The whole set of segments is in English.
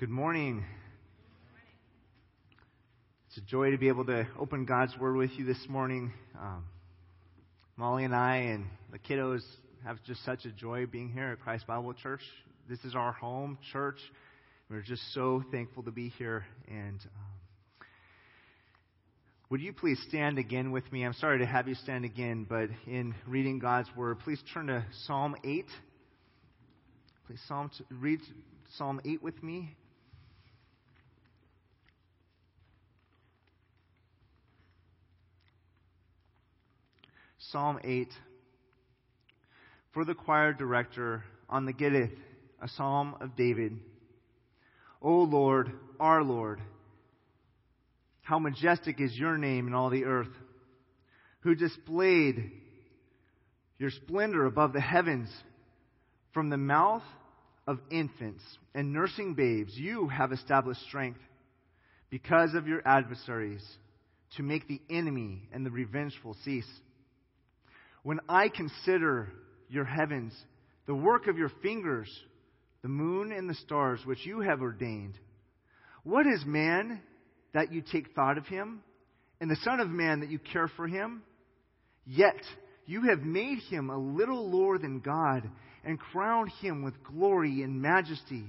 Good morning. It's a joy to be able to open God's Word with you this morning. Um, Molly and I and the kiddos have just such a joy being here at Christ Bible Church. This is our home church. We're just so thankful to be here. And um, would you please stand again with me? I'm sorry to have you stand again, but in reading God's Word, please turn to Psalm 8. Please Psalm, read Psalm 8 with me. Psalm 8 for the choir director on the Gittith, a psalm of David. O Lord, our Lord, how majestic is your name in all the earth, who displayed your splendor above the heavens. From the mouth of infants and nursing babes, you have established strength because of your adversaries to make the enemy and the revengeful cease. When I consider your heavens, the work of your fingers, the moon and the stars which you have ordained, what is man that you take thought of him, and the Son of Man that you care for him? Yet you have made him a little lower than God and crowned him with glory and majesty.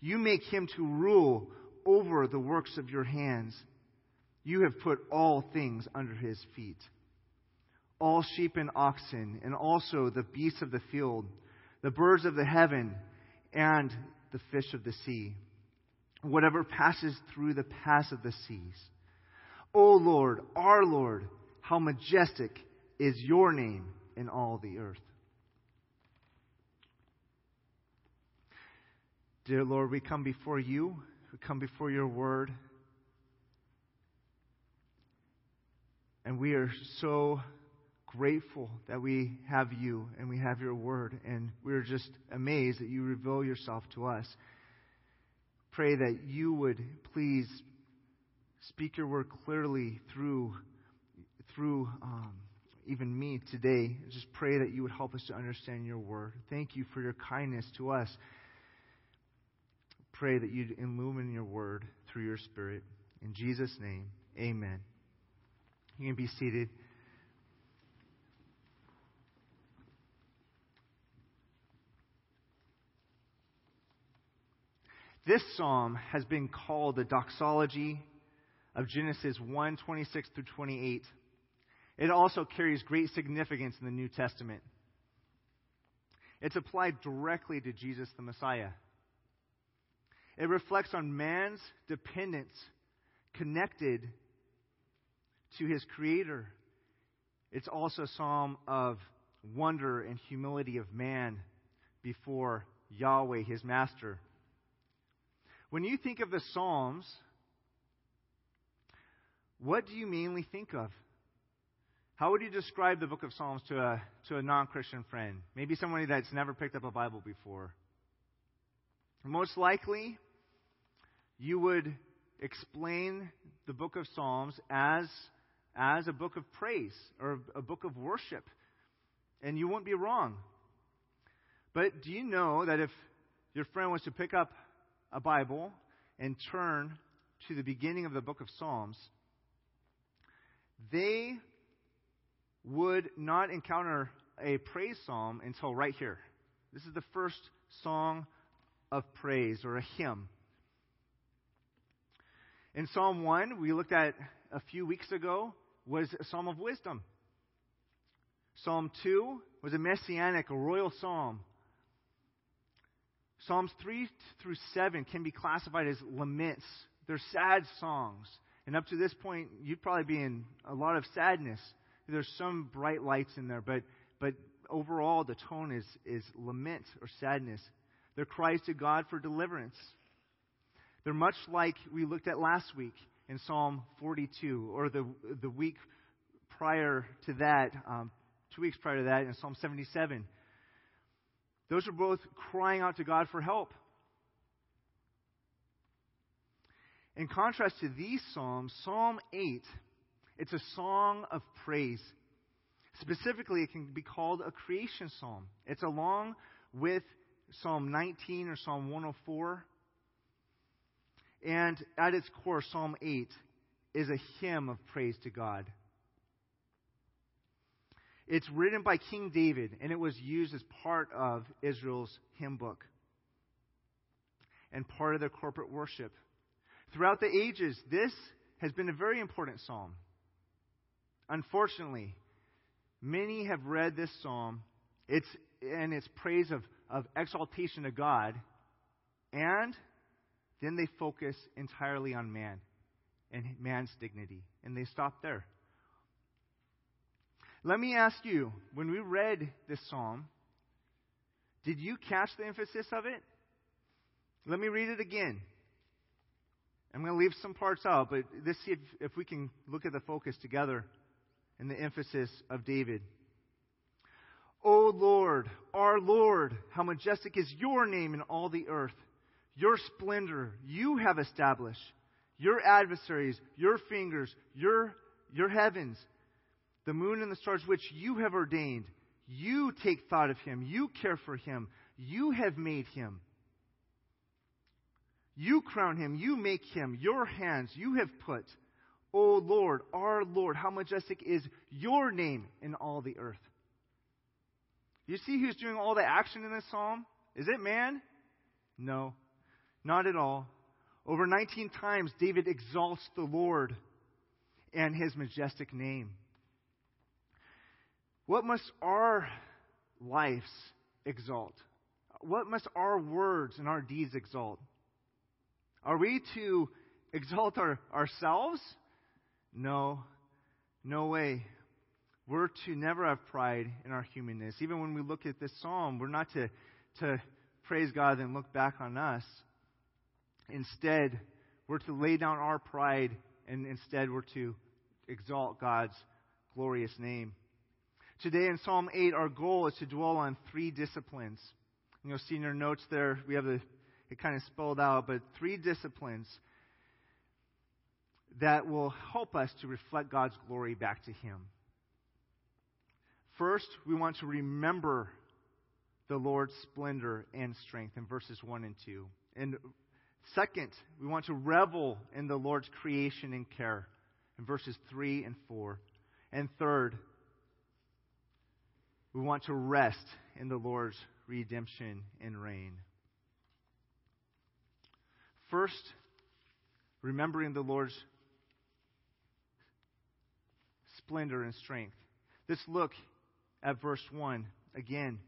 You make him to rule over the works of your hands. You have put all things under his feet all sheep and oxen, and also the beasts of the field, the birds of the heaven, and the fish of the sea, whatever passes through the paths of the seas. O Lord, our Lord, how majestic is your name in all the earth. Dear Lord, we come before you, we come before your word, and we are so grateful that we have you and we have your word, and we're just amazed that you reveal yourself to us. Pray that you would please speak your word clearly through through um, even me today. Just pray that you would help us to understand your word. Thank you for your kindness to us. Pray that you'd illumine your word through your spirit. In Jesus' name, amen. You can be seated. This psalm has been called the doxology of Genesis 1 26 through 28. It also carries great significance in the New Testament. It's applied directly to Jesus the Messiah. It reflects on man's dependence connected to his Creator. It's also a psalm of wonder and humility of man before Yahweh, his master. When you think of the Psalms, what do you mainly think of? How would you describe the book of Psalms to a, to a non Christian friend? Maybe somebody that's never picked up a Bible before. Most likely, you would explain the book of Psalms as, as a book of praise or a book of worship. And you won't be wrong. But do you know that if your friend was to pick up a Bible and turn to the beginning of the book of Psalms, they would not encounter a praise psalm until right here. This is the first song of praise or a hymn. In Psalm 1, we looked at a few weeks ago, was a psalm of wisdom. Psalm 2 was a messianic, a royal psalm Psalms 3 through 7 can be classified as laments. They're sad songs. And up to this point, you'd probably be in a lot of sadness. There's some bright lights in there, but, but overall, the tone is, is lament or sadness. They're cries to God for deliverance. They're much like we looked at last week in Psalm 42, or the, the week prior to that, um, two weeks prior to that in Psalm 77. Those are both crying out to God for help. In contrast to these Psalms, Psalm 8, it's a song of praise. Specifically, it can be called a creation psalm. It's along with Psalm 19 or Psalm 104. And at its core, Psalm 8 is a hymn of praise to God. It's written by King David, and it was used as part of Israel's hymn book and part of their corporate worship. Throughout the ages, this has been a very important psalm. Unfortunately, many have read this psalm it's, and its praise of, of exaltation to God, and then they focus entirely on man and man's dignity, and they stop there. Let me ask you, when we read this psalm, did you catch the emphasis of it? Let me read it again. I'm going to leave some parts out, but let's see if, if we can look at the focus together and the emphasis of David. O Lord, our Lord, how majestic is your name in all the earth. Your splendor you have established. Your adversaries, your fingers, your, your heavens the moon and the stars which you have ordained. You take thought of him. You care for him. You have made him. You crown him. You make him. Your hands you have put. O Lord, our Lord, how majestic is your name in all the earth. You see who's doing all the action in this psalm? Is it man? No, not at all. Over 19 times, David exalts the Lord and his majestic name. What must our lives exalt? What must our words and our deeds exalt? Are we to exalt our, ourselves? No, no way. We're to never have pride in our humanness. Even when we look at this psalm, we're not to, to praise God and look back on us. Instead, we're to lay down our pride and instead we're to exalt God's glorious name. Today in Psalm 8, our goal is to dwell on three disciplines. You'll see in your notes there, we have the, it kind of spelled out, but three disciplines that will help us to reflect God's glory back to Him. First, we want to remember the Lord's splendor and strength in verses 1 and 2. And second, we want to revel in the Lord's creation and care in verses 3 and 4. And third, we want to rest in the Lord's redemption and reign. First, remembering the Lord's splendor and strength. Let's look at verse 1 again.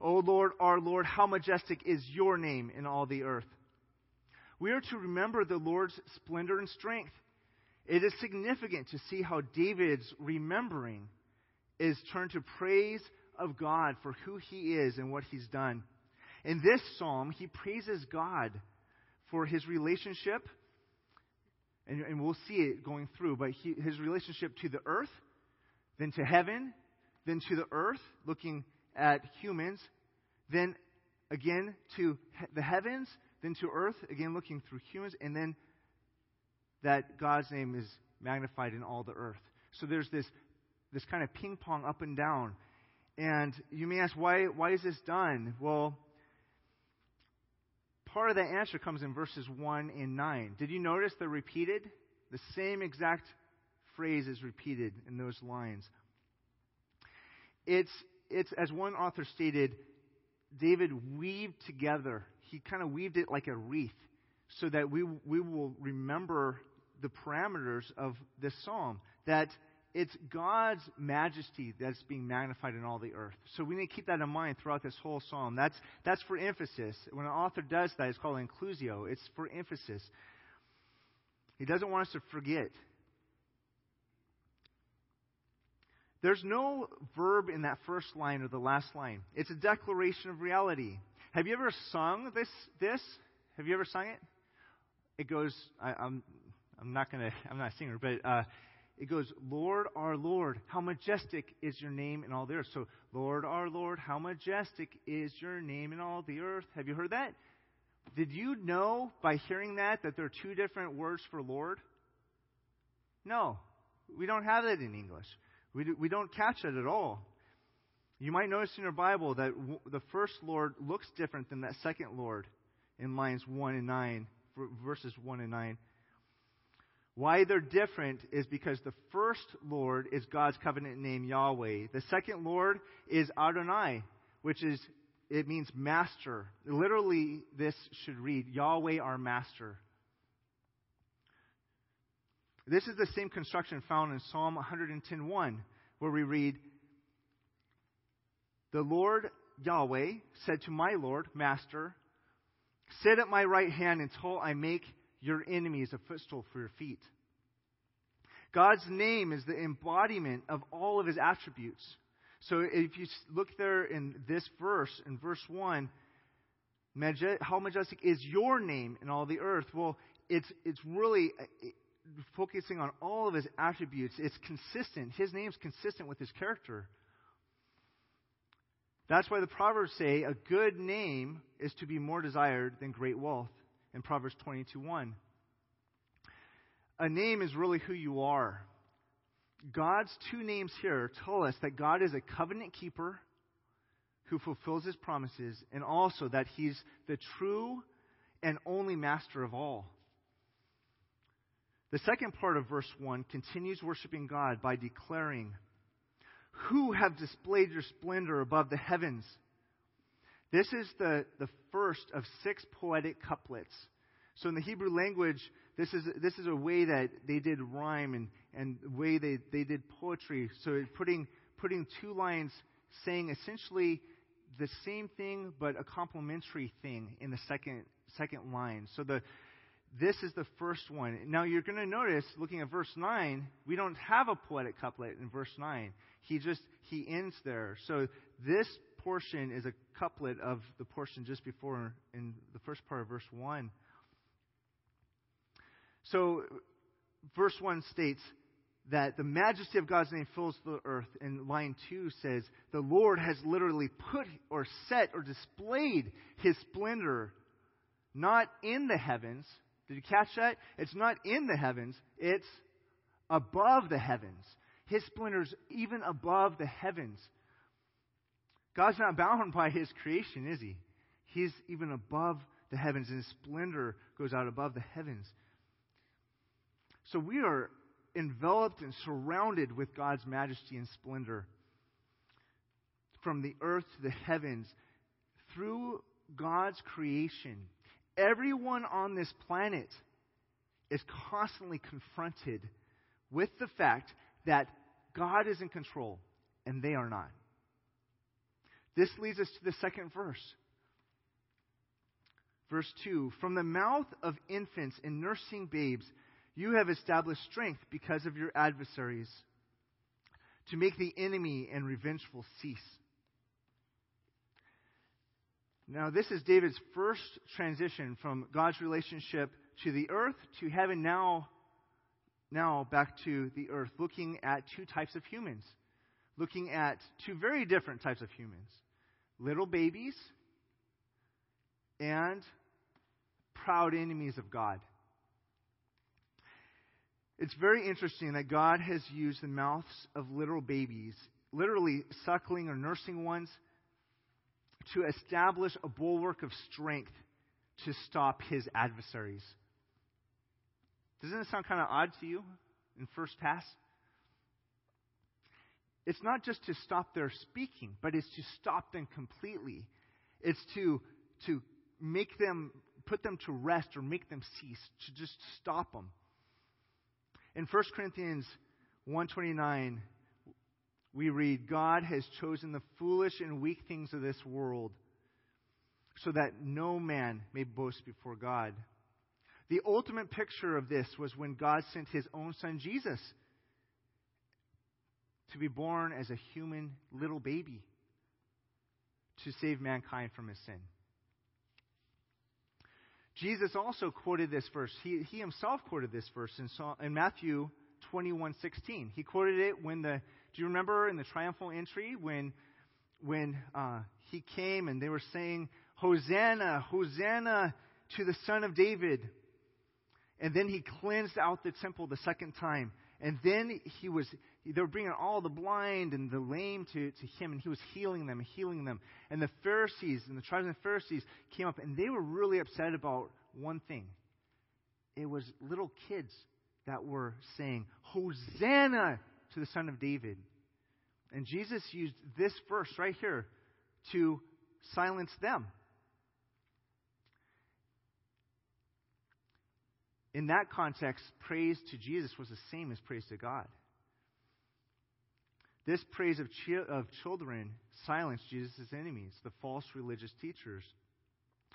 O Lord, our Lord, how majestic is your name in all the earth. We are to remember the Lord's splendor and strength. It is significant to see how David's remembering is turned to praise of God for who He is and what He's done. In this psalm, he praises God for his relationship, and, and we'll see it going through, but he, his relationship to the earth, then to heaven, then to the earth, looking at humans, then again to the heavens, then to earth, again looking through humans, and then that God's name is magnified in all the earth. So there's this this kind of ping pong up and down. And you may ask, why, why is this done? Well, part of the answer comes in verses 1 and 9. Did you notice they're repeated? The same exact phrase is repeated in those lines. It's, it's as one author stated, David weaved together, he kind of weaved it like a wreath so that we, we will remember the parameters of this psalm. That it's God's majesty that's being magnified in all the earth. So we need to keep that in mind throughout this whole psalm. That's, that's for emphasis. When an author does that, it's called inclusio. It's for emphasis. He doesn't want us to forget. There's no verb in that first line or the last line. It's a declaration of reality. Have you ever sung this? This? Have you ever sung it? It goes. I, am I'm, I'm not gonna. I'm not a singer, but uh, it goes, Lord, our Lord, how majestic is your name in all the earth. So, Lord, our Lord, how majestic is your name in all the earth. Have you heard that? Did you know by hearing that that there are two different words for Lord? No. We don't have that in English. We, do, we don't catch it at all. You might notice in your Bible that w- the first Lord looks different than that second Lord in lines 1 and 9 verses 1 and 9. Why they're different is because the first Lord is God's covenant name Yahweh. The second Lord is Adonai, which is, it means master. Literally, this should read Yahweh our master. This is the same construction found in Psalm 110.1, where we read, The Lord Yahweh said to my Lord, Master, Sit at my right hand until I make your enemy enemies a footstool for your feet. God's name is the embodiment of all of his attributes. So if you look there in this verse, in verse 1, how majestic is your name in all the earth? Well, it's, it's really uh, focusing on all of his attributes. It's consistent. His name's consistent with his character. That's why the Proverbs say a good name is to be more desired than great wealth in Proverbs 22 1. A name is really who you are. God's two names here tell us that God is a covenant keeper who fulfills his promises, and also that he's the true and only master of all. The second part of verse 1 continues worshiping God by declaring, Who have displayed your splendor above the heavens? This is the, the first of six poetic couplets. So in the Hebrew language, this is, this is a way that they did rhyme and, and the way they, they did poetry. So putting, putting two lines saying essentially the same thing, but a complementary thing in the second, second line. So the, this is the first one. Now you're going to notice, looking at verse 9, we don't have a poetic couplet in verse 9. He just, he ends there. So this portion is a couplet of the portion just before in the first part of verse 1. So verse 1 states that the majesty of God's name fills the earth. And line 2 says, the Lord has literally put or set or displayed his splendor not in the heavens. Did you catch that? It's not in the heavens, it's above the heavens. His splendor is even above the heavens. God's not bound by his creation, is he? He's even above the heavens, and his splendor goes out above the heavens. So we are enveloped and surrounded with God's majesty and splendor. From the earth to the heavens, through God's creation, everyone on this planet is constantly confronted with the fact that God is in control and they are not. This leads us to the second verse. Verse 2 From the mouth of infants and nursing babes, you have established strength because of your adversaries, to make the enemy and revengeful cease. Now, this is David's first transition from God's relationship to the earth to heaven, now, now back to the earth, looking at two types of humans, looking at two very different types of humans little babies and proud enemies of God. It's very interesting that God has used the mouths of little babies, literally suckling or nursing ones, to establish a bulwark of strength to stop his adversaries. Doesn't it sound kind of odd to you in first pass? It's not just to stop their speaking, but it's to stop them completely. It's to, to make them, put them to rest or make them cease, to just stop them. In 1 Corinthians 129, we read, God has chosen the foolish and weak things of this world so that no man may boast before God. The ultimate picture of this was when God sent his own son Jesus to be born as a human little baby to save mankind from his sin. Jesus also quoted this verse. He, he himself quoted this verse in, in Matthew 21:16. He quoted it when the do you remember in the triumphal entry when when uh, he came and they were saying Hosanna, Hosanna to the Son of David. And then he cleansed out the temple the second time. And then he was, they were bringing all the blind and the lame to, to him, and he was healing them, healing them. And the Pharisees and the tribes of the Pharisees came up, and they were really upset about one thing. it was little kids that were saying, Hosanna to the Son of David. And Jesus used this verse right here to silence them. In that context, praise to Jesus was the same as praise to God. This praise of, chi- of children silenced Jesus' enemies, the false religious teachers.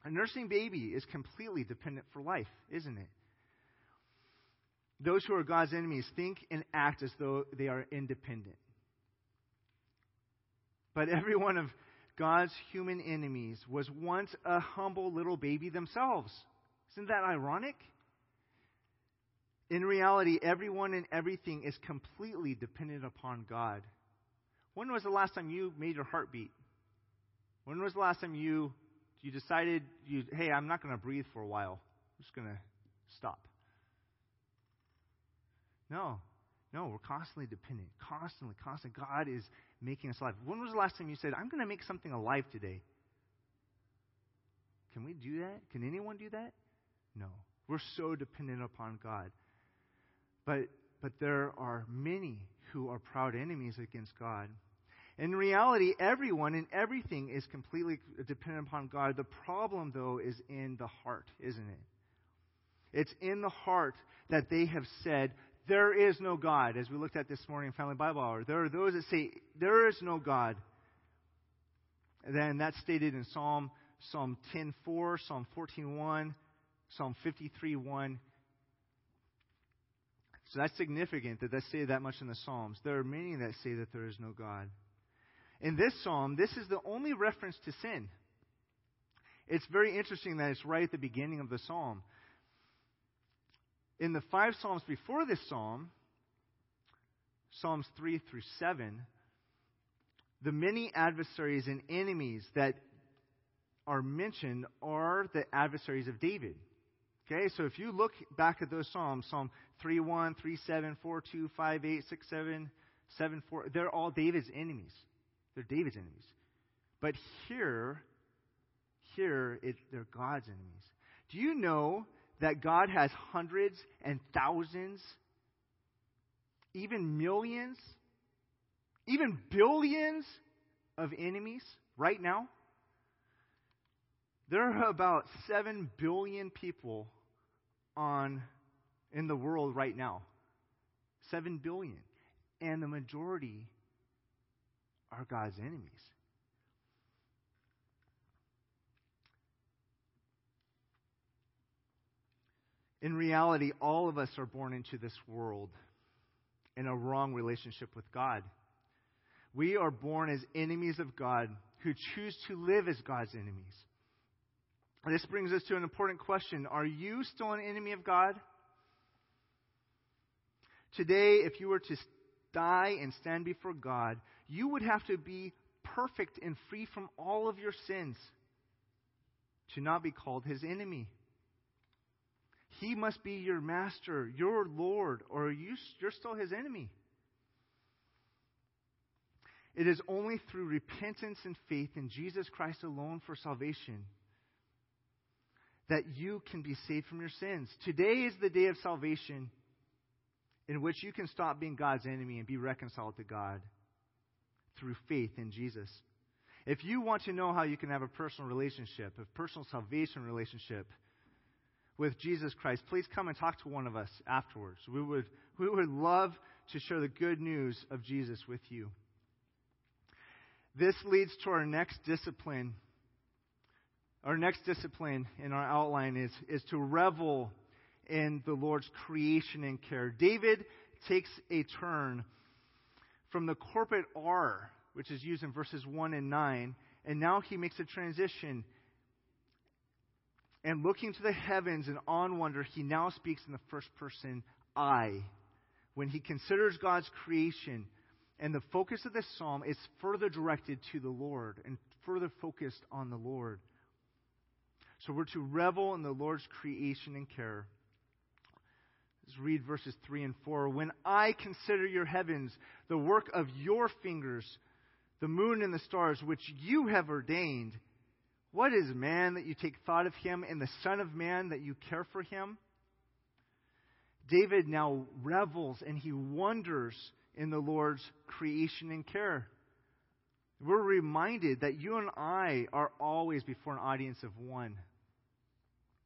A nursing baby is completely dependent for life, isn't it? Those who are God's enemies think and act as though they are independent. But every one of God's human enemies was once a humble little baby themselves. Isn't that ironic? In reality, everyone and everything is completely dependent upon God. When was the last time you made your heart beat? When was the last time you you decided you hey, I'm not going to breathe for a while. I'm just going to stop. No. No, we're constantly dependent. Constantly, constantly. God is making us alive. When was the last time you said, I'm going to make something alive today? Can we do that? Can anyone do that? No. We're so dependent upon God. But, but there are many who are proud enemies against God. In reality, everyone and everything is completely dependent upon God. The problem, though, is in the heart, isn't it? It's in the heart that they have said, There is no God, as we looked at this morning in Family Bible Hour. There are those that say, There is no God. And then that's stated in Psalm Psalm 10:4, Psalm 14:1, Psalm 53:1, so that's significant that they say that much in the Psalms. There are many that say that there is no God. In this psalm, this is the only reference to sin. It's very interesting that it's right at the beginning of the psalm. In the five psalms before this psalm, Psalms 3 through 7, the many adversaries and enemies that are mentioned are the adversaries of David. Okay, so if you look back at those Psalms, Psalm 3 1, 3 7, 4 2, 5 8, 6 7, 7 4, they're all David's enemies. They're David's enemies. But here, here, it, they're God's enemies. Do you know that God has hundreds and thousands, even millions, even billions of enemies right now? There are about 7 billion people on in the world right now. 7 billion. And the majority are God's enemies. In reality, all of us are born into this world in a wrong relationship with God. We are born as enemies of God who choose to live as God's enemies. This brings us to an important question. Are you still an enemy of God? Today, if you were to die and stand before God, you would have to be perfect and free from all of your sins to not be called his enemy. He must be your master, your Lord, or you, you're still his enemy. It is only through repentance and faith in Jesus Christ alone for salvation that you can be saved from your sins. Today is the day of salvation in which you can stop being God's enemy and be reconciled to God through faith in Jesus. If you want to know how you can have a personal relationship, a personal salvation relationship with Jesus Christ, please come and talk to one of us afterwards. We would, we would love to share the good news of Jesus with you. This leads to our next discipline our next discipline in our outline is, is to revel in the Lord's creation and care. David takes a turn from the corporate R, which is used in verses 1 and 9, and now he makes a transition. And looking to the heavens and on wonder, he now speaks in the first person I. When he considers God's creation, and the focus of this psalm is further directed to the Lord and further focused on the Lord. So we're to revel in the Lord's creation and care. Let's read verses 3 and 4. When I consider your heavens, the work of your fingers, the moon and the stars, which you have ordained, what is man that you take thought of him, and the Son of Man that you care for him? David now revels and he wonders in the Lord's creation and care. We're reminded that you and I are always before an audience of one.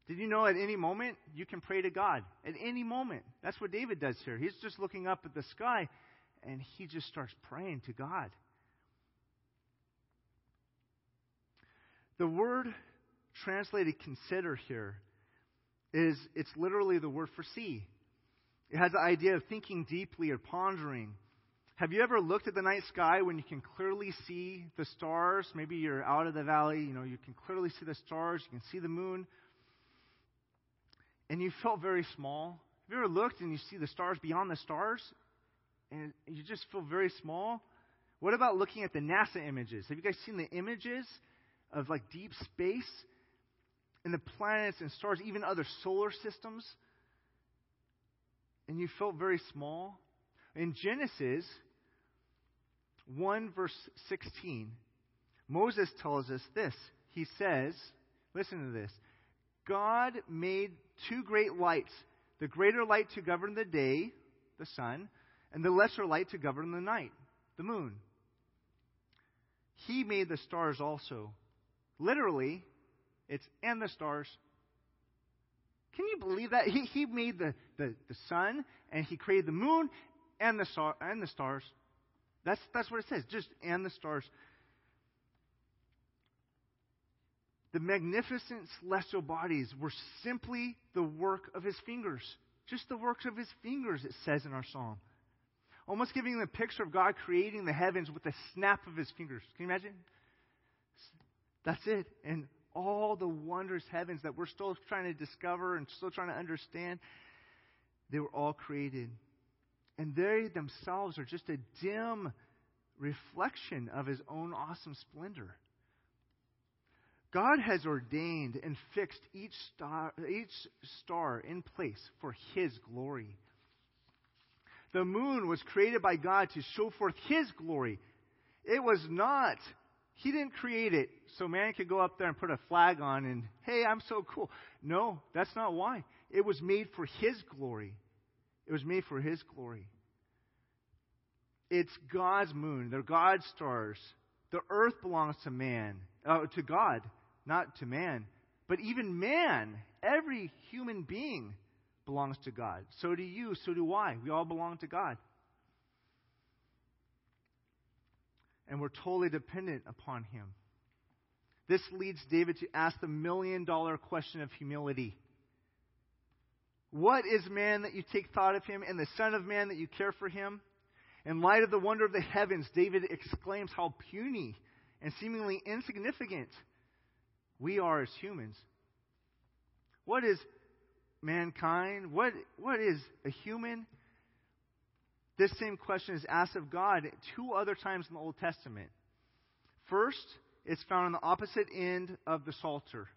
Did you know at any moment you can pray to God? At any moment. That's what David does here. He's just looking up at the sky and he just starts praying to God. The word translated consider here is it's literally the word for see. It has the idea of thinking deeply or pondering. Have you ever looked at the night sky when you can clearly see the stars? Maybe you're out of the valley, you know, you can clearly see the stars, you can see the moon, and you felt very small. Have you ever looked and you see the stars beyond the stars, and you just feel very small? What about looking at the NASA images? Have you guys seen the images of like deep space and the planets and stars, even other solar systems? And you felt very small? In Genesis 1, verse 16, Moses tells us this. He says, listen to this God made two great lights the greater light to govern the day, the sun, and the lesser light to govern the night, the moon. He made the stars also. Literally, it's and the stars. Can you believe that? He, he made the, the, the sun and he created the moon and the star and the stars. That's that's what it says. Just and the stars. The magnificent celestial bodies were simply the work of his fingers. Just the works of his fingers, it says in our psalm. Almost giving the picture of God creating the heavens with the snap of his fingers. Can you imagine? That's it. And all the wondrous heavens that we're still trying to discover and still trying to understand, they were all created. And they themselves are just a dim reflection of his own awesome splendor. God has ordained and fixed each star, each star in place for His glory. The moon was created by God to show forth His glory. It was not. He didn't create it so man could go up there and put a flag on and, hey, I'm so cool. No, that's not why. It was made for His glory. It was made for His glory. It's God's moon. They're God's stars. The earth belongs to man, uh, to God not to man. But even man, every human being, belongs to God. So do you, so do I. We all belong to God. And we're totally dependent upon Him. This leads David to ask the million dollar question of humility. What is man that you take thought of him, and the Son of Man that you care for him? In light of the wonder of the heavens, David exclaims how puny and seemingly insignificant we are as humans. What is mankind? What, what is a human? This same question is asked of God two other times in the Old Testament. First, it's found on the opposite end of the Psalter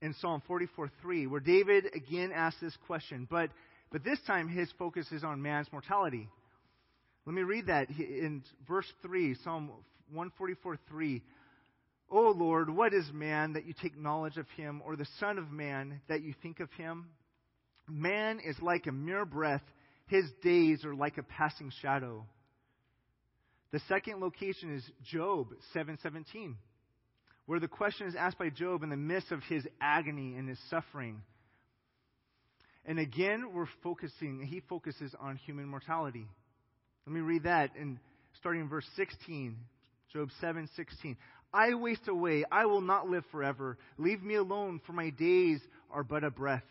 in Psalm 44:3, where David again asks this question, but, but this time his focus is on man's mortality. Let me read that in verse 3, Psalm 144:3. O Lord, what is man that you take knowledge of him, or the Son of Man that you think of him? Man is like a mere breath, his days are like a passing shadow. The second location is Job 7:17, where the question is asked by Job in the midst of his agony and his suffering. And again, we're focusing, he focuses on human mortality. Let me read that in starting in verse 16, Job 7:16. I waste away. I will not live forever. Leave me alone, for my days are but a breath.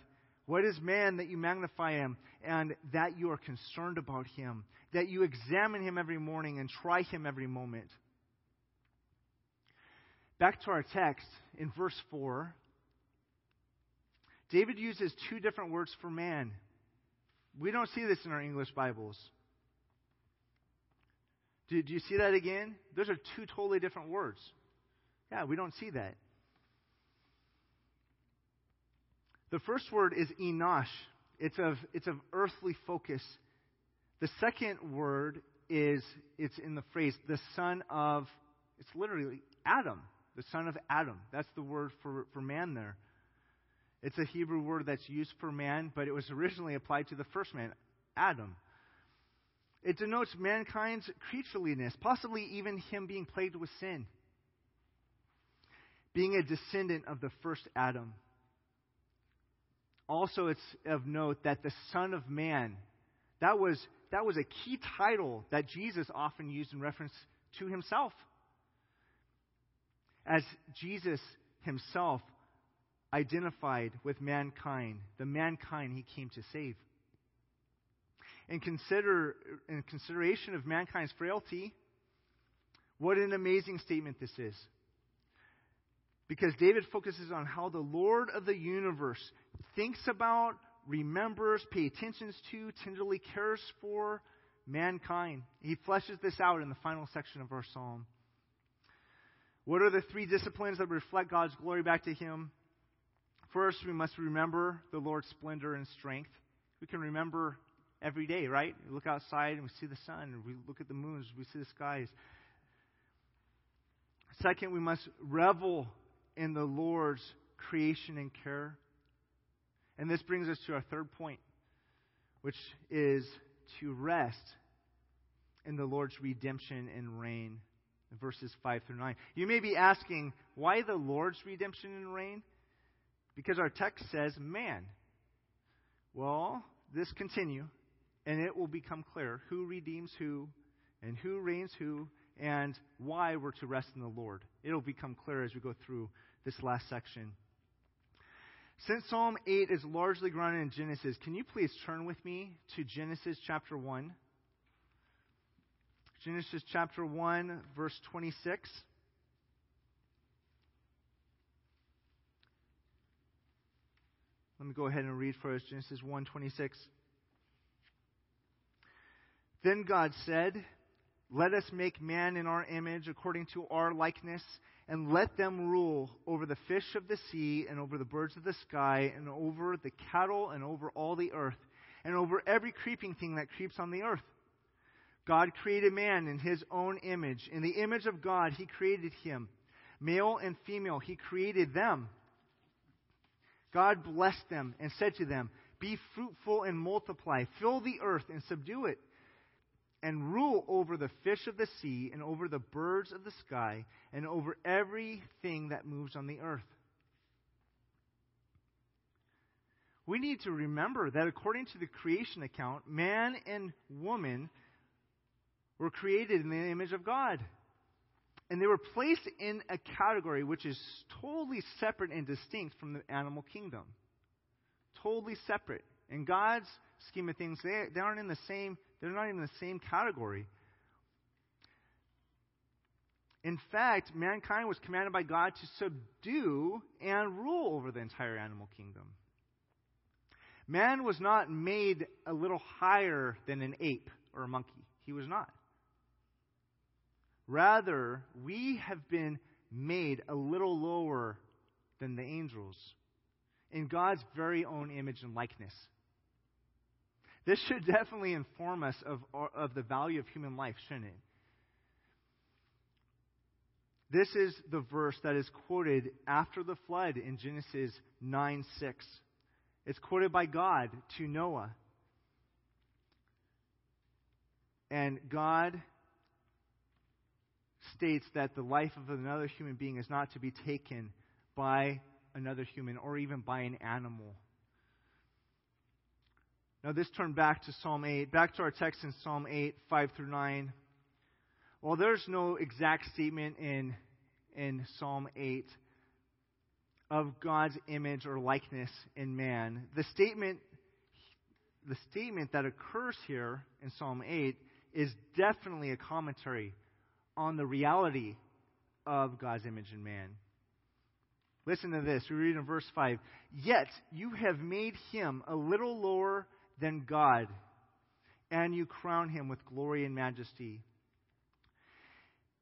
What is man that you magnify him and that you are concerned about him, that you examine him every morning and try him every moment? Back to our text in verse 4. David uses two different words for man. We don't see this in our English Bibles. Do you see that again? Those are two totally different words. Yeah, we don't see that. The first word is enosh. It's of, it's of earthly focus. The second word is, it's in the phrase, the son of, it's literally Adam, the son of Adam. That's the word for, for man there. It's a Hebrew word that's used for man, but it was originally applied to the first man, Adam. It denotes mankind's creatureliness, possibly even him being plagued with sin, being a descendant of the first Adam. Also, it's of note that the Son of Man, that was, that was a key title that Jesus often used in reference to himself. As Jesus himself identified with mankind, the mankind he came to save. In, consider, in consideration of mankind's frailty, what an amazing statement this is. Because David focuses on how the Lord of the universe thinks about, remembers, pays attention to, tenderly cares for mankind. He fleshes this out in the final section of our psalm. What are the three disciplines that reflect God's glory back to Him? First, we must remember the Lord's splendor and strength. We can remember every day, right? We look outside and we see the sun, we look at the moons, we see the skies. Second, we must revel in the Lord's creation and care. And this brings us to our third point, which is to rest in the Lord's redemption and reign. Verses 5 through 9. You may be asking, why the Lord's redemption and reign? Because our text says man. Well, this continue, and it will become clear who redeems who, and who reigns who, and why we're to rest in the Lord. It'll become clear as we go through this last section. Since Psalm 8 is largely grounded in Genesis, can you please turn with me to Genesis chapter 1? Genesis chapter 1, verse 26. Let me go ahead and read for us Genesis 1:26. Then God said, "Let us make man in our image according to our likeness, and let them rule over the fish of the sea and over the birds of the sky and over the cattle and over all the earth and over every creeping thing that creeps on the earth." God created man in his own image. In the image of God, he created him. Male and female, he created them. God blessed them and said to them, Be fruitful and multiply, fill the earth and subdue it, and rule over the fish of the sea, and over the birds of the sky, and over everything that moves on the earth. We need to remember that according to the creation account, man and woman were created in the image of God. And they were placed in a category which is totally separate and distinct from the animal kingdom. Totally separate. In God's scheme of things, they, they aren't in the same, they're not even in the same category. In fact, mankind was commanded by God to subdue and rule over the entire animal kingdom. Man was not made a little higher than an ape or a monkey. He was not. Rather, we have been made a little lower than the angels in God's very own image and likeness. This should definitely inform us of, uh, of the value of human life, shouldn't it? This is the verse that is quoted after the flood in Genesis 9 6. It's quoted by God to Noah. And God states that the life of another human being is not to be taken by another human or even by an animal. Now, this turn back to Psalm 8, back to our text in Psalm 8, 5 through 9. Well, there's no exact statement in, in Psalm 8 of God's image or likeness in man. The statement, the statement that occurs here in Psalm 8 is definitely a commentary on the reality of God's image in man. Listen to this. We read in verse 5 Yet you have made him a little lower than God, and you crown him with glory and majesty.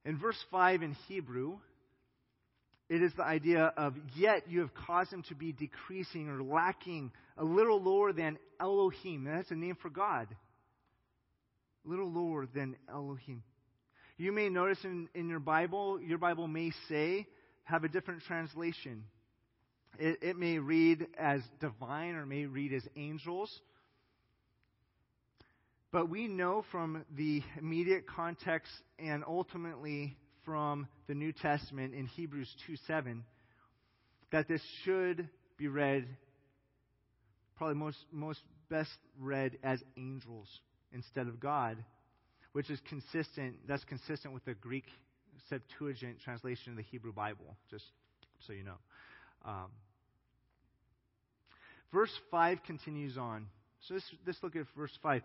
In verse 5 in Hebrew, it is the idea of, yet you have caused him to be decreasing or lacking, a little lower than Elohim. That's a name for God. A little lower than Elohim. You may notice in, in your Bible, your Bible may say, have a different translation. It, it may read as divine or may read as angels. But we know from the immediate context and ultimately from the New Testament in Hebrews 2 7 that this should be read, probably most, most best read as angels instead of God, which is consistent, that's consistent with the Greek Septuagint translation of the Hebrew Bible, just so you know. Um, verse 5 continues on. So let's, let's look at verse 5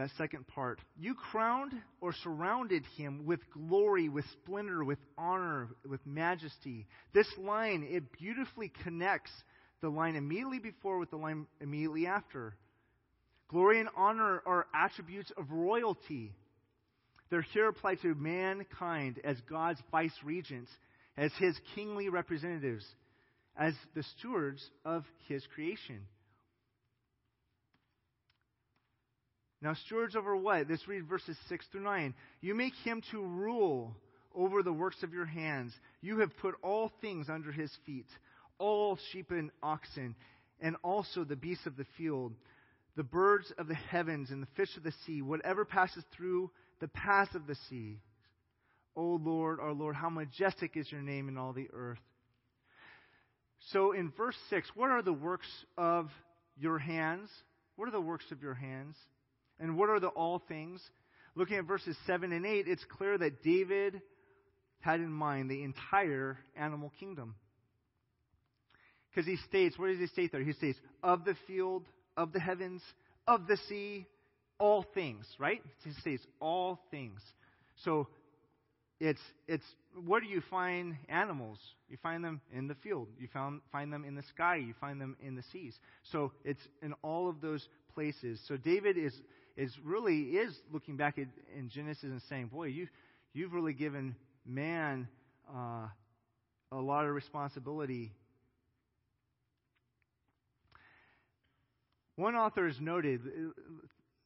that second part. You crowned or surrounded him with glory, with splendor, with honor, with majesty. This line, it beautifully connects the line immediately before with the line immediately after. Glory and honor are attributes of royalty. They're here applied to mankind as God's vice regents, as his kingly representatives, as the stewards of his creation. Now, stewards over what? Let's read verses 6 through 9. You make him to rule over the works of your hands. You have put all things under his feet, all sheep and oxen, and also the beasts of the field, the birds of the heavens, and the fish of the sea, whatever passes through the paths of the sea. O Lord, our Lord, how majestic is your name in all the earth. So in verse 6, what are the works of your hands? What are the works of your hands? And what are the all things? Looking at verses 7 and 8, it's clear that David had in mind the entire animal kingdom. Because he states, what does he state there? He states, of the field, of the heavens, of the sea, all things, right? He states all things. So it's, it's, where do you find animals? You find them in the field. You found, find them in the sky. You find them in the seas. So it's in all of those places. So David is is really is looking back at, in Genesis and saying, boy, you, you've really given man uh, a lot of responsibility. One author has noted,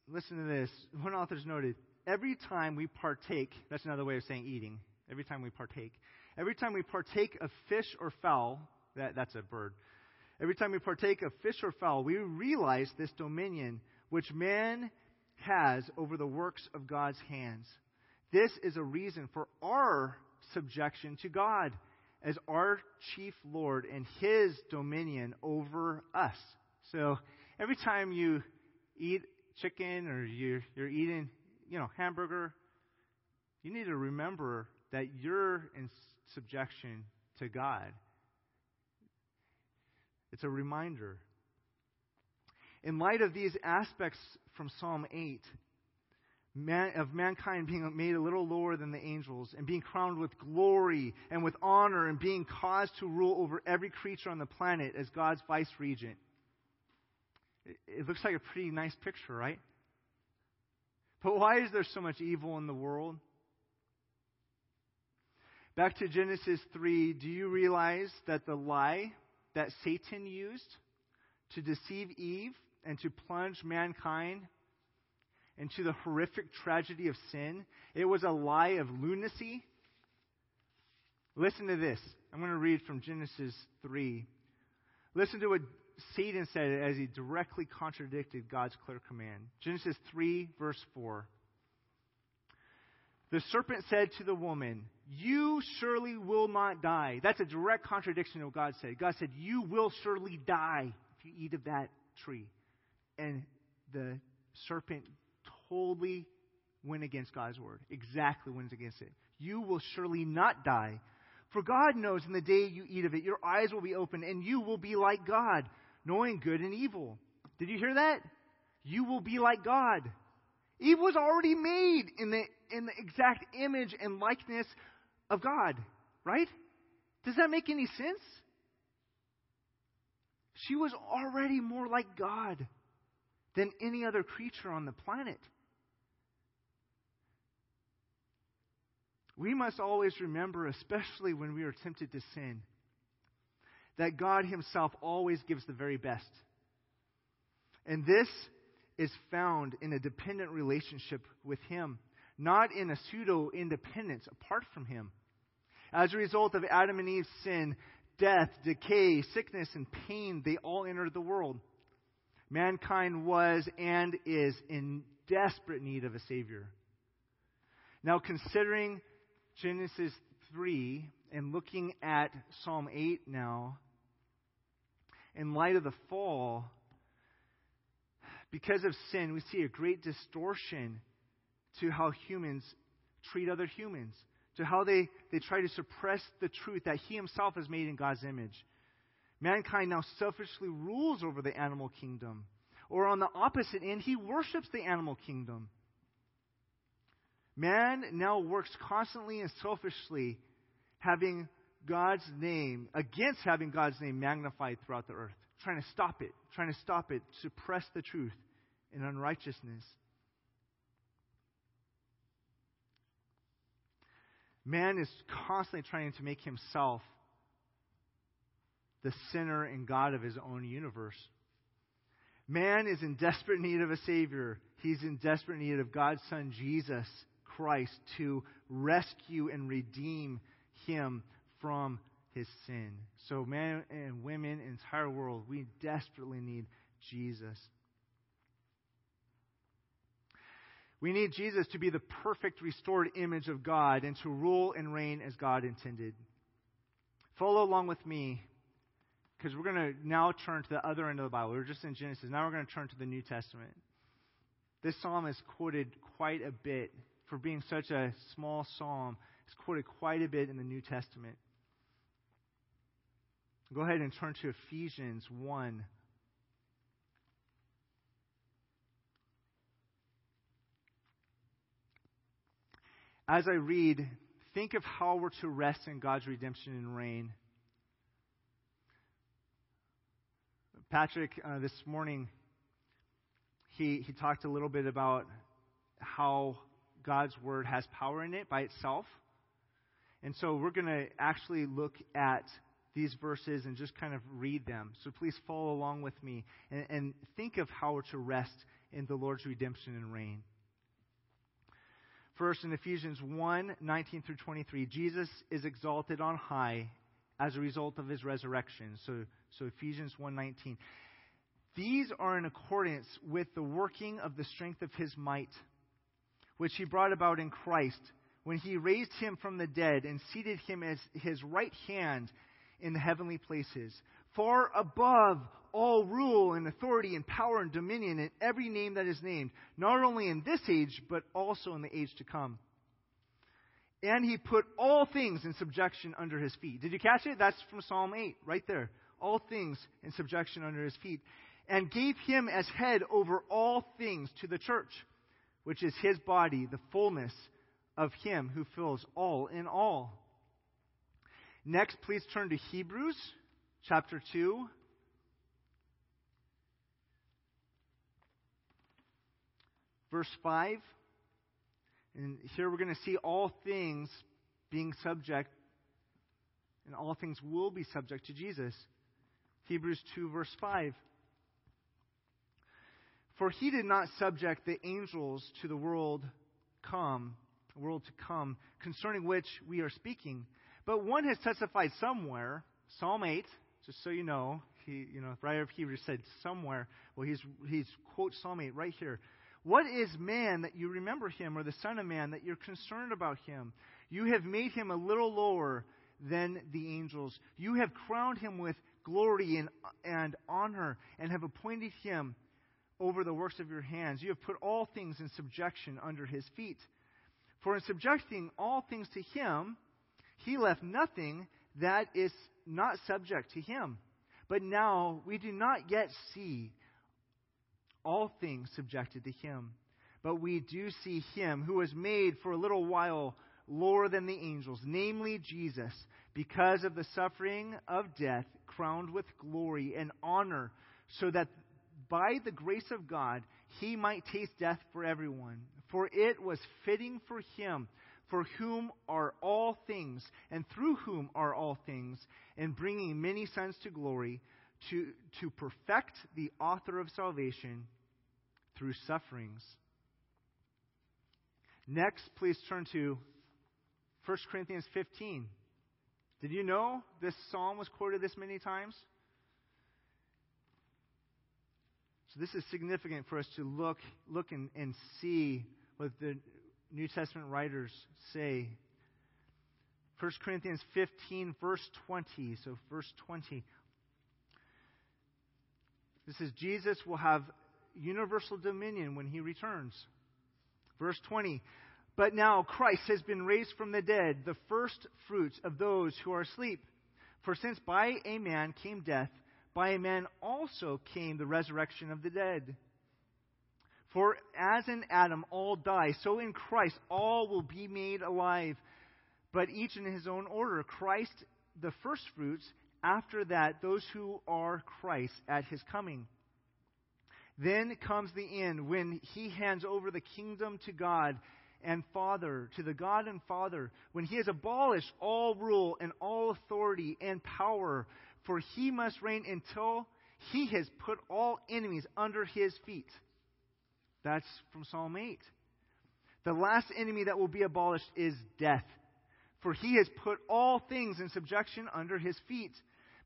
listen to this, one author has noted, every time we partake, that's another way of saying eating, every time we partake, every time we partake of fish or fowl, that, that's a bird, every time we partake of fish or fowl, we realize this dominion which man has over the works of God's hands. This is a reason for our subjection to God as our chief Lord and his dominion over us. So every time you eat chicken or you're, you're eating, you know, hamburger, you need to remember that you're in subjection to God. It's a reminder. In light of these aspects from Psalm 8 man, of mankind being made a little lower than the angels and being crowned with glory and with honor and being caused to rule over every creature on the planet as God's vice regent. It, it looks like a pretty nice picture, right? But why is there so much evil in the world? Back to Genesis 3, do you realize that the lie that Satan used to deceive Eve and to plunge mankind into the horrific tragedy of sin. It was a lie of lunacy. Listen to this. I'm going to read from Genesis 3. Listen to what Satan said as he directly contradicted God's clear command. Genesis 3, verse 4. The serpent said to the woman, You surely will not die. That's a direct contradiction of what God said. God said, You will surely die if you eat of that tree. And the serpent totally went against God's word. Exactly went against it. You will surely not die. For God knows in the day you eat of it, your eyes will be open and you will be like God, knowing good and evil. Did you hear that? You will be like God. Eve was already made in the, in the exact image and likeness of God, right? Does that make any sense? She was already more like God than any other creature on the planet. We must always remember, especially when we are tempted to sin, that God Himself always gives the very best. And this is found in a dependent relationship with Him, not in a pseudo independence apart from Him. As a result of Adam and Eve's sin, death, decay, sickness, and pain, they all entered the world. Mankind was and is in desperate need of a Savior. Now, considering Genesis 3 and looking at Psalm 8 now, in light of the fall, because of sin, we see a great distortion to how humans treat other humans, to how they, they try to suppress the truth that He Himself is made in God's image. Mankind now selfishly rules over the animal kingdom. Or on the opposite end, he worships the animal kingdom. Man now works constantly and selfishly, having God's name, against having God's name magnified throughout the earth, trying to stop it, trying to stop it, suppress the truth in unrighteousness. Man is constantly trying to make himself the sinner and God of his own universe. Man is in desperate need of a Savior. He's in desperate need of God's Son, Jesus Christ, to rescue and redeem him from his sin. So, men and women, entire world, we desperately need Jesus. We need Jesus to be the perfect restored image of God and to rule and reign as God intended. Follow along with me because we're going to now turn to the other end of the Bible. We are just in Genesis. Now we're going to turn to the New Testament. This psalm is quoted quite a bit for being such a small psalm. It's quoted quite a bit in the New Testament. Go ahead and turn to Ephesians 1. As I read, think of how we're to rest in God's redemption and reign. Patrick, uh, this morning, he, he talked a little bit about how God's Word has power in it by itself. And so we're going to actually look at these verses and just kind of read them. So please follow along with me and, and think of how to rest in the Lord's redemption and reign. First, in Ephesians 1 19 through 23, Jesus is exalted on high as a result of his resurrection. So, so Ephesians 1:19. These are in accordance with the working of the strength of his might, which he brought about in Christ when he raised him from the dead and seated him as his right hand in the heavenly places, far above all rule and authority and power and dominion and every name that is named, not only in this age, but also in the age to come. And he put all things in subjection under his feet. Did you catch it? That's from Psalm 8, right there. All things in subjection under his feet. And gave him as head over all things to the church, which is his body, the fullness of him who fills all in all. Next, please turn to Hebrews chapter 2. Verse 5. And here we're going to see all things being subject, and all things will be subject to Jesus. Hebrews 2, verse 5. For he did not subject the angels to the world come, world to come, concerning which we are speaking. But one has testified somewhere, Psalm 8, just so you know, he, you know, writer of Hebrews said somewhere. Well, he's, he's quote Psalm 8 right here. What is man that you remember him, or the Son of Man that you're concerned about him? You have made him a little lower than the angels. You have crowned him with glory and, and honor, and have appointed him over the works of your hands. You have put all things in subjection under his feet. For in subjecting all things to him, he left nothing that is not subject to him. But now we do not yet see all things subjected to him. But we do see him who was made for a little while lower than the angels, namely Jesus, because of the suffering of death, crowned with glory and honor, so that by the grace of God he might taste death for everyone. For it was fitting for him, for whom are all things, and through whom are all things, and bringing many sons to glory, to, to perfect the author of salvation through sufferings. Next, please turn to 1 Corinthians 15. Did you know this psalm was quoted this many times? So this is significant for us to look, look and, and see what the New Testament writers say. 1 Corinthians 15, verse 20. So, verse 20. This is Jesus will have universal dominion when he returns. Verse 20. But now Christ has been raised from the dead, the first fruits of those who are asleep. For since by a man came death, by a man also came the resurrection of the dead. For as in Adam all die, so in Christ all will be made alive, but each in his own order. Christ the firstfruits, after that those who are Christ at his coming. Then comes the end when he hands over the kingdom to God and Father, to the God and Father, when he has abolished all rule and all authority and power, for he must reign until he has put all enemies under his feet. That's from Psalm 8. The last enemy that will be abolished is death, for he has put all things in subjection under his feet.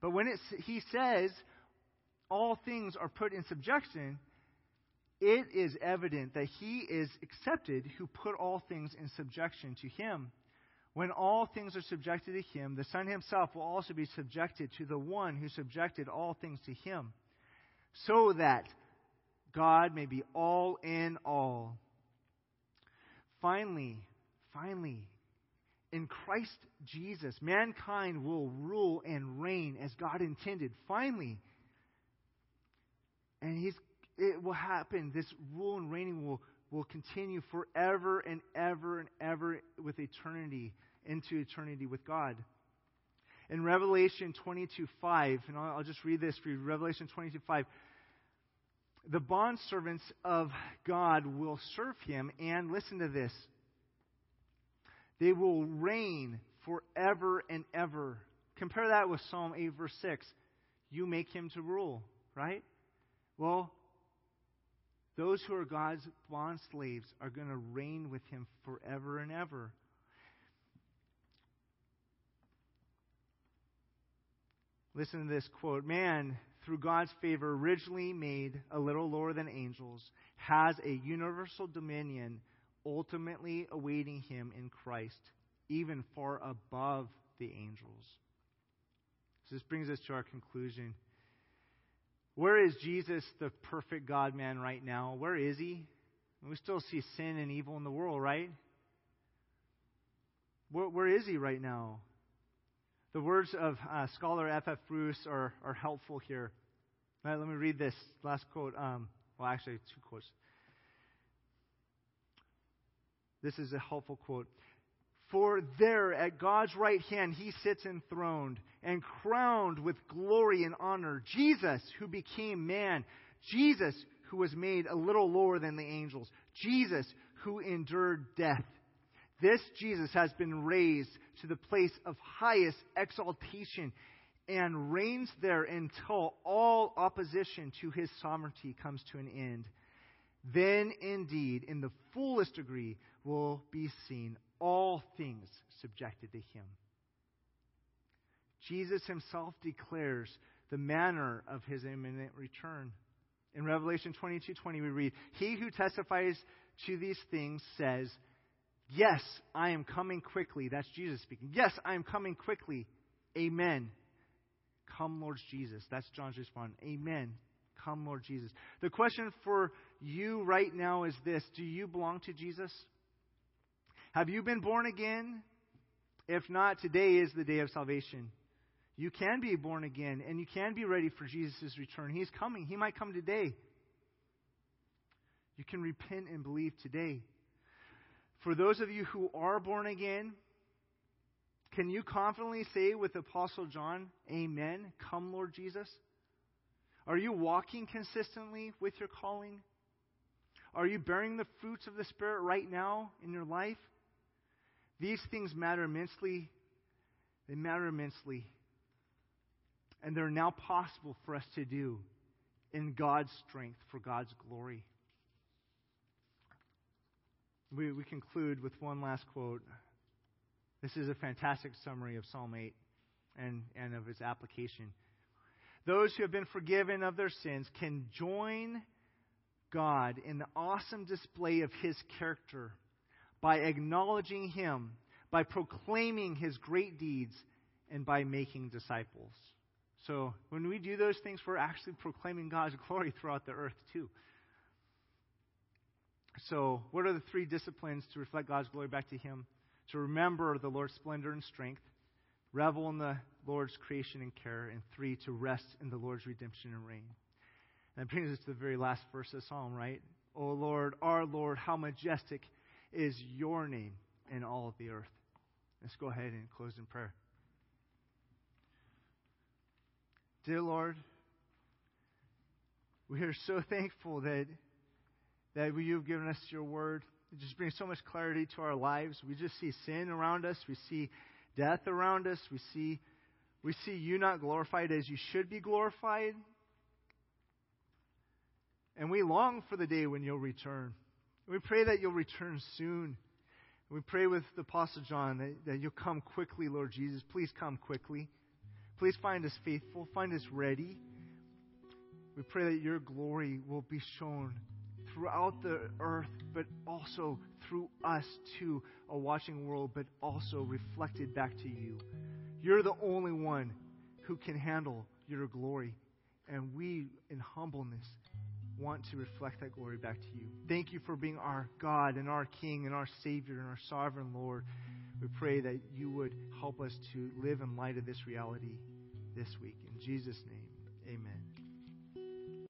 But when it, he says all things are put in subjection, it is evident that he is accepted who put all things in subjection to him. When all things are subjected to him, the Son himself will also be subjected to the one who subjected all things to him, so that God may be all in all. Finally, finally, in Christ Jesus, mankind will rule and reign as God intended. Finally. And he's it will happen. This rule and reigning will, will continue forever and ever and ever with eternity, into eternity with God. In Revelation 22 5, and I'll, I'll just read this for you Revelation 22 5. The bondservants of God will serve him, and listen to this they will reign forever and ever. Compare that with Psalm 8, verse 6. You make him to rule, right? Well, those who are God's bond slaves are going to reign with him forever and ever. Listen to this quote Man, through God's favor, originally made a little lower than angels, has a universal dominion ultimately awaiting him in Christ, even far above the angels. So this brings us to our conclusion. Where is Jesus, the perfect God man, right now? Where is he? We still see sin and evil in the world, right? Where, where is he right now? The words of uh, scholar F. F. Bruce are, are helpful here. Let me read this last quote. Um, well, actually, two quotes. This is a helpful quote. For there at God's right hand he sits enthroned and crowned with glory and honor. Jesus, who became man. Jesus, who was made a little lower than the angels. Jesus, who endured death. This Jesus has been raised to the place of highest exaltation and reigns there until all opposition to his sovereignty comes to an end. Then indeed, in the fullest degree, will be seen all things subjected to him. Jesus himself declares the manner of his imminent return. In Revelation 22 20, we read, He who testifies to these things says, Yes, I am coming quickly. That's Jesus speaking. Yes, I am coming quickly. Amen. Come, Lord Jesus. That's John's response. Amen. Come, Lord Jesus. The question for you right now is this Do you belong to Jesus? Have you been born again? If not, today is the day of salvation. You can be born again and you can be ready for Jesus' return. He's coming. He might come today. You can repent and believe today. For those of you who are born again, can you confidently say with Apostle John, Amen, come, Lord Jesus? Are you walking consistently with your calling? Are you bearing the fruits of the Spirit right now in your life? These things matter immensely. They matter immensely. And they're now possible for us to do in God's strength for God's glory. We, we conclude with one last quote. This is a fantastic summary of Psalm 8. and, and of its application. Those who have been forgiven of their sins can join God in the awesome display of His character by acknowledging Him, by proclaiming His great deeds, and by making disciples. So when we do those things, we're actually proclaiming God's glory throughout the earth too. So, what are the three disciplines to reflect God's glory back to Him? To remember the Lord's splendor and strength, revel in the Lord's creation and care, and three, to rest in the Lord's redemption and reign. And that brings us to the very last verse of the psalm, right? O Lord, our Lord, how majestic is your name in all of the earth. Let's go ahead and close in prayer. Dear Lord, we are so thankful that, that you've given us your word. It just brings so much clarity to our lives. We just see sin around us. We see death around us. We see, we see you not glorified as you should be glorified. And we long for the day when you'll return. We pray that you'll return soon. We pray with the Apostle John that, that you'll come quickly, Lord Jesus. Please come quickly. Please find us faithful. Find us ready. We pray that your glory will be shown throughout the earth, but also through us to a watching world, but also reflected back to you. You're the only one who can handle your glory. And we, in humbleness, want to reflect that glory back to you. Thank you for being our God and our King and our Savior and our sovereign Lord. We pray that you would help us to live in light of this reality this week. In Jesus' name, amen.